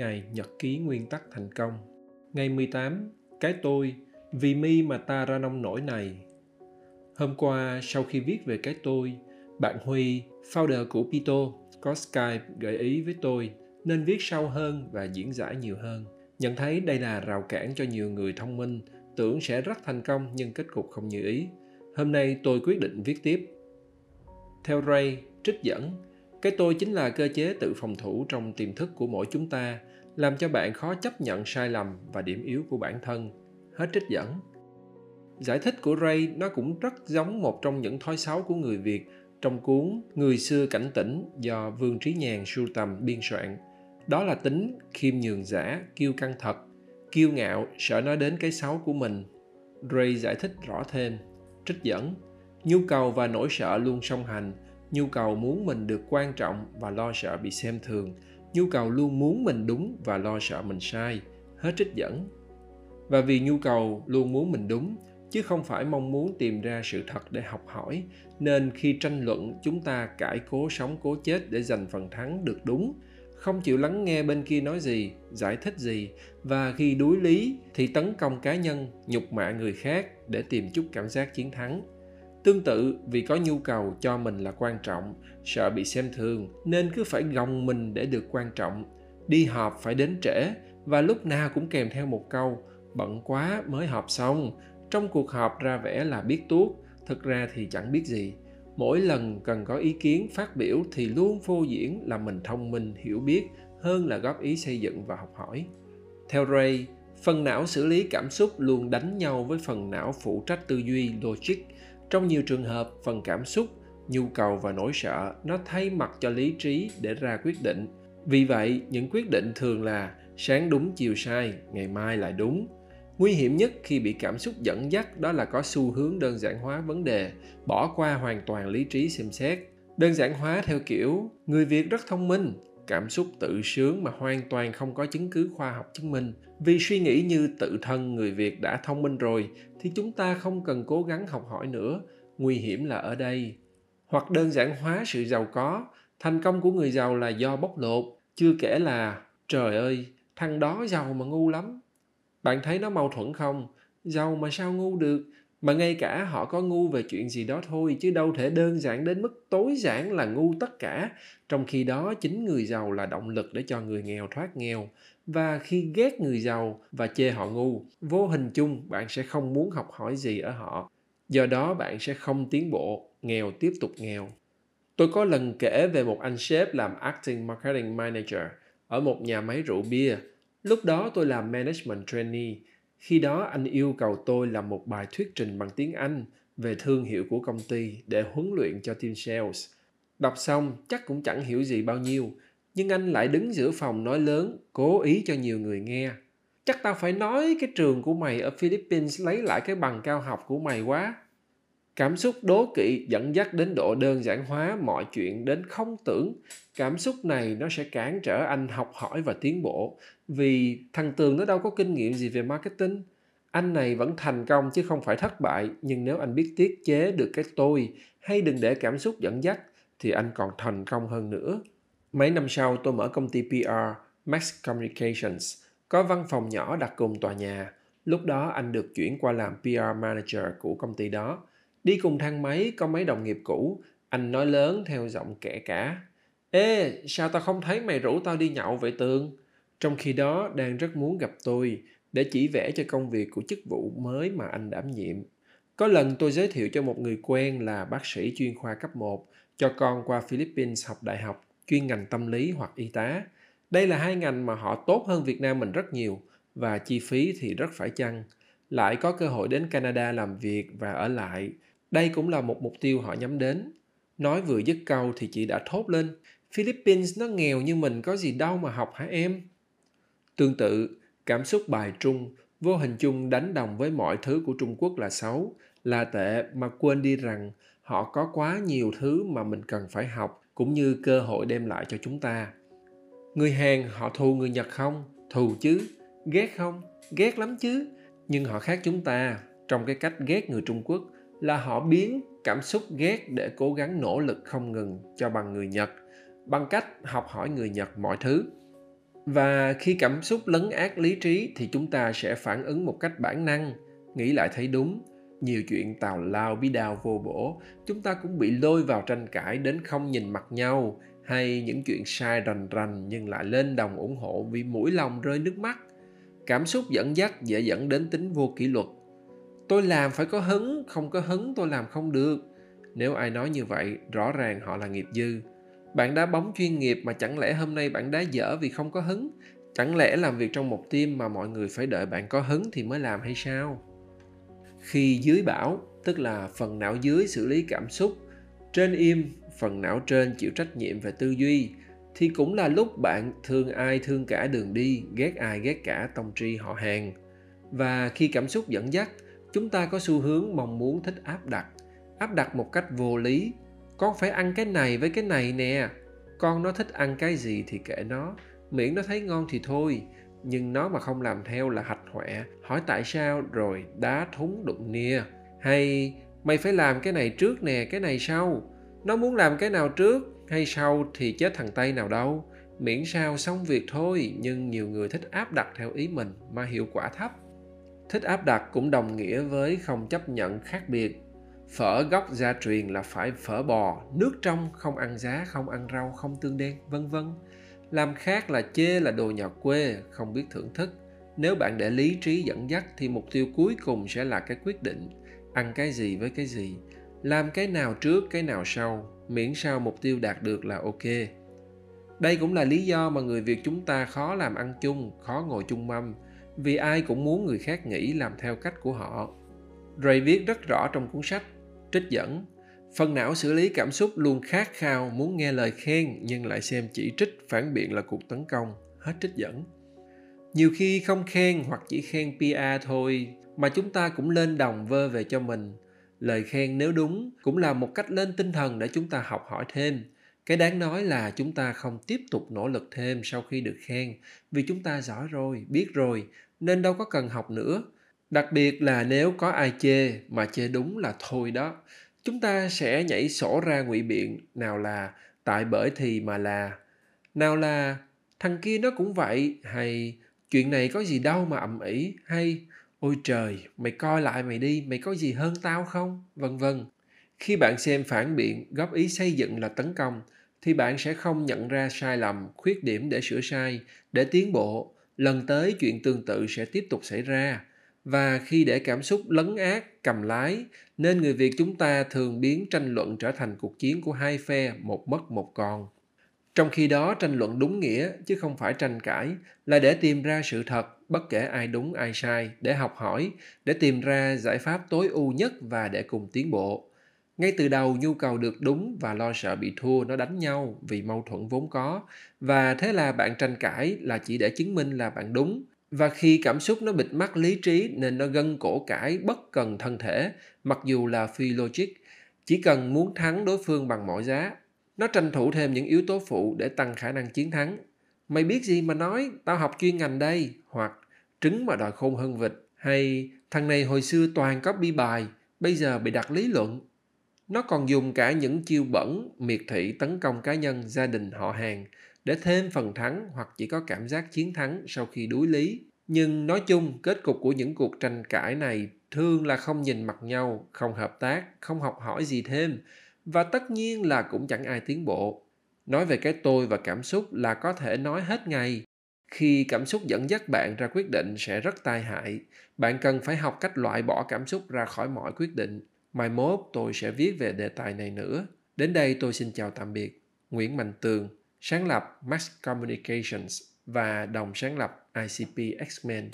ngày nhật ký nguyên tắc thành công Ngày 18 Cái tôi Vì mi mà ta ra nông nổi này Hôm qua sau khi viết về cái tôi Bạn Huy, founder của Pito có Skype gợi ý với tôi nên viết sâu hơn và diễn giải nhiều hơn. Nhận thấy đây là rào cản cho nhiều người thông minh, tưởng sẽ rất thành công nhưng kết cục không như ý. Hôm nay tôi quyết định viết tiếp. Theo Ray, trích dẫn, cái tôi chính là cơ chế tự phòng thủ trong tiềm thức của mỗi chúng ta, làm cho bạn khó chấp nhận sai lầm và điểm yếu của bản thân. Hết trích dẫn. Giải thích của Ray nó cũng rất giống một trong những thói xấu của người Việt trong cuốn Người xưa cảnh tỉnh do Vương Trí Nhàn sưu tầm biên soạn. Đó là tính khiêm nhường giả, kiêu căng thật, kiêu ngạo, sợ nói đến cái xấu của mình. Ray giải thích rõ thêm, trích dẫn, nhu cầu và nỗi sợ luôn song hành, nhu cầu muốn mình được quan trọng và lo sợ bị xem thường, nhu cầu luôn muốn mình đúng và lo sợ mình sai. Hết trích dẫn. Và vì nhu cầu luôn muốn mình đúng, chứ không phải mong muốn tìm ra sự thật để học hỏi nên khi tranh luận chúng ta cãi cố sống cố chết để giành phần thắng được đúng không chịu lắng nghe bên kia nói gì giải thích gì và khi đuối lý thì tấn công cá nhân nhục mạ người khác để tìm chút cảm giác chiến thắng tương tự, vì có nhu cầu cho mình là quan trọng, sợ bị xem thường, nên cứ phải gồng mình để được quan trọng. Đi họp phải đến trễ, và lúc nào cũng kèm theo một câu, bận quá mới họp xong. Trong cuộc họp ra vẻ là biết tuốt, thực ra thì chẳng biết gì. Mỗi lần cần có ý kiến phát biểu thì luôn phô diễn là mình thông minh, hiểu biết hơn là góp ý xây dựng và học hỏi. Theo ray, phần não xử lý cảm xúc luôn đánh nhau với phần não phụ trách tư duy logic trong nhiều trường hợp, phần cảm xúc, nhu cầu và nỗi sợ, nó thay mặt cho lý trí để ra quyết định. Vì vậy, những quyết định thường là, sáng đúng, chiều sai, ngày mai lại đúng. Nguy hiểm nhất khi bị cảm xúc dẫn dắt đó là có xu hướng đơn giản hóa vấn đề, bỏ qua hoàn toàn lý trí xem xét. Đơn giản hóa theo kiểu, người việt rất thông minh cảm xúc tự sướng mà hoàn toàn không có chứng cứ khoa học chứng minh. Vì suy nghĩ như tự thân người việt đã thông minh rồi, thì chúng ta không cần cố gắng học hỏi nữa. Nguy hiểm là ở đây. Hoặc đơn giản hóa sự giàu có. Thành công của người giàu là do bóc lột, chưa kể là, trời ơi, thằng đó giàu mà ngu lắm. Bạn thấy nó mâu thuẫn không? Giàu mà sao ngu được? Mà ngay cả họ có ngu về chuyện gì đó thôi, chứ đâu thể đơn giản đến mức tối giản là ngu tất cả. Trong khi đó, chính người giàu là động lực để cho người nghèo thoát nghèo. Và khi ghét người giàu và chê họ ngu, vô hình chung bạn sẽ không muốn học hỏi gì ở họ. Do đó, bạn sẽ không tiến bộ, nghèo tiếp tục nghèo. Tôi có lần kể về một anh sếp làm acting marketing manager ở một nhà máy rượu bia. Lúc đó tôi làm management trainee. Khi đó anh yêu cầu tôi làm một bài thuyết trình bằng tiếng Anh về thương hiệu của công ty để huấn luyện cho team sales. Đọc xong chắc cũng chẳng hiểu gì bao nhiêu, nhưng anh lại đứng giữa phòng nói lớn, cố ý cho nhiều người nghe. Chắc tao phải nói cái trường của mày ở Philippines lấy lại cái bằng cao học của mày quá. Cảm xúc đố kỵ dẫn dắt đến độ đơn giản hóa mọi chuyện đến không tưởng. Cảm xúc này nó sẽ cản trở anh học hỏi và tiến bộ. Vì thằng Tường nó đâu có kinh nghiệm gì về marketing. Anh này vẫn thành công chứ không phải thất bại. Nhưng nếu anh biết tiết chế được cái tôi hay đừng để cảm xúc dẫn dắt, thì anh còn thành công hơn nữa. Mấy năm sau, tôi mở công ty PR Max Communications, có văn phòng nhỏ đặt cùng tòa nhà. Lúc đó, anh được chuyển qua làm PR manager của công ty đó Đi cùng thang máy có mấy đồng nghiệp cũ, anh nói lớn theo giọng kẻ cả. Ê, sao tao không thấy mày rủ tao đi nhậu vậy Tường? Trong khi đó đang rất muốn gặp tôi để chỉ vẽ cho công việc của chức vụ mới mà anh đảm nhiệm. Có lần tôi giới thiệu cho một người quen là bác sĩ chuyên khoa cấp 1 cho con qua Philippines học đại học chuyên ngành tâm lý hoặc y tá. Đây là hai ngành mà họ tốt hơn Việt Nam mình rất nhiều và chi phí thì rất phải chăng. Lại có cơ hội đến Canada làm việc và ở lại đây cũng là một mục tiêu họ nhắm đến. Nói vừa dứt câu thì chị đã thốt lên, Philippines nó nghèo như mình có gì đâu mà học hả em? Tương tự, cảm xúc bài trung vô hình chung đánh đồng với mọi thứ của Trung Quốc là xấu, là tệ mà quên đi rằng họ có quá nhiều thứ mà mình cần phải học cũng như cơ hội đem lại cho chúng ta. Người Hàn họ thù người Nhật không? Thù chứ. Ghét không? Ghét lắm chứ. Nhưng họ khác chúng ta trong cái cách ghét người Trung Quốc là họ biến cảm xúc ghét để cố gắng nỗ lực không ngừng cho bằng người nhật, bằng cách học hỏi người nhật mọi thứ. Và khi cảm xúc lấn át lý trí thì chúng ta sẽ phản ứng một cách bản năng, nghĩ lại thấy đúng. Nhiều chuyện tào lao bí đao vô bổ, chúng ta cũng bị lôi vào tranh cãi đến không nhìn mặt nhau, hay những chuyện sai rành rành nhưng lại lên đồng ủng hộ vì mũi lòng rơi nước mắt. Cảm xúc dẫn dắt dễ dẫn đến tính vô kỷ luật tôi làm phải có hứng, không có hứng tôi làm không được. Nếu ai nói như vậy, rõ ràng họ là nghiệp dư. Bạn đá bóng chuyên nghiệp mà chẳng lẽ hôm nay bạn đá dở vì không có hứng? Chẳng lẽ làm việc trong một team mà mọi người phải đợi bạn có hứng thì mới làm hay sao? Khi dưới bảo tức là phần não dưới xử lý cảm xúc, trên im, phần não trên chịu trách nhiệm về tư duy, thì cũng là lúc bạn thương ai thương cả đường đi, ghét ai ghét cả, tông tri họ hàng. Và khi cảm xúc dẫn dắt chúng ta có xu hướng mong muốn thích áp đặt. Áp đặt một cách vô lý. Con phải ăn cái này với cái này nè. Con nó thích ăn cái gì thì kệ nó. Miễn nó thấy ngon thì thôi. Nhưng nó mà không làm theo là hạch hoẹ. Hỏi tại sao rồi đá thúng đụng nia hay, mày phải làm cái này trước nè, cái này sau. Nó muốn làm cái nào trước hay sau thì chết thằng tây nào đâu. Miễn sao xong việc thôi, nhưng nhiều người thích áp đặt theo ý mình mà hiệu quả thấp thích áp đặt cũng đồng nghĩa với không chấp nhận khác biệt. Phở gốc gia truyền là phải phở bò, nước trong không ăn giá, không ăn rau, không tương đen, vân vân. Làm khác là chê là đồ nhà quê, không biết thưởng thức. Nếu bạn để lý trí dẫn dắt thì mục tiêu cuối cùng sẽ là cái quyết định, ăn cái gì với cái gì. Làm cái nào trước, cái nào sau, miễn sao mục tiêu đạt được là ok. Đây cũng là lý do mà người việt chúng ta khó làm ăn chung, khó ngồi chung mâm vì ai cũng muốn người khác nghĩ làm theo cách của họ. Ray viết rất rõ trong cuốn sách, trích dẫn, phần não xử lý cảm xúc luôn khát khao muốn nghe lời khen nhưng lại xem chỉ trích phản biện là cuộc tấn công. Hết trích dẫn. Nhiều khi không khen hoặc chỉ khen PR thôi, mà chúng ta cũng lên đồng vơ về cho mình. Lời khen nếu đúng cũng là một cách lên tinh thần để chúng ta học hỏi thêm cái đáng nói là chúng ta không tiếp tục nỗ lực thêm sau khi được khen, vì chúng ta giỏi rồi, biết rồi, nên đâu có cần học nữa. Đặc biệt là nếu có ai chê mà chê đúng là thôi đó, chúng ta sẽ nhảy sổ ra ngụy biện, nào là tại bởi thì mà là, nào là thằng kia nó cũng vậy, hay chuyện này có gì đâu mà ầm ĩ, hay ôi trời, mày coi lại mày đi, mày có gì hơn tao không? Vân vân khi bạn xem phản biện, góp ý xây dựng là tấn công, thì bạn sẽ không nhận ra sai lầm, khuyết điểm để sửa sai, để tiến bộ. Lần tới, chuyện tương tự sẽ tiếp tục xảy ra. Và khi để cảm xúc lấn át, cầm lái, nên người việt chúng ta thường biến tranh luận trở thành cuộc chiến của hai phe, một mất, một còn. Trong khi đó, tranh luận đúng nghĩa, chứ không phải tranh cãi, là để tìm ra sự thật, bất kể ai đúng, ai sai, để học hỏi, để tìm ra giải pháp tối ưu nhất và để cùng tiến bộ ngay từ đầu, nhu cầu được đúng và lo sợ bị thua nó đánh nhau vì mâu thuẫn vốn có. Và thế là bạn tranh cãi là chỉ để chứng minh là bạn đúng. Và khi cảm xúc nó bịt mắt lý trí nên nó gân cổ cãi bất cần thân thể, mặc dù là phi logic. Chỉ cần muốn thắng đối phương bằng mọi giá, nó tranh thủ thêm những yếu tố phụ để tăng khả năng chiến thắng. Mày biết gì mà nói, tao học chuyên ngành đây, hoặc trứng mà đòi khôn hơn vịt. Hay, thằng này hồi xưa toàn copy bài, bây giờ bị đặt lý luận nó còn dùng cả những chiêu bẩn, miệt thị, tấn công cá nhân, gia đình, họ hàng để thêm phần thắng hoặc chỉ có cảm giác chiến thắng sau khi đuối lý. Nhưng nói chung, kết cục của những cuộc tranh cãi này thường là không nhìn mặt nhau, không hợp tác, không học hỏi gì thêm và tất nhiên là cũng chẳng ai tiến bộ. Nói về cái tôi và cảm xúc là có thể nói hết ngày. Khi cảm xúc dẫn dắt bạn ra quyết định sẽ rất tai hại. Bạn cần phải học cách loại bỏ cảm xúc ra khỏi mọi quyết định mai mốt tôi sẽ viết về đề tài này nữa. Đến đây tôi xin chào tạm biệt. Nguyễn mạnh tường, sáng lập Max communications và đồng sáng lập icp x-men.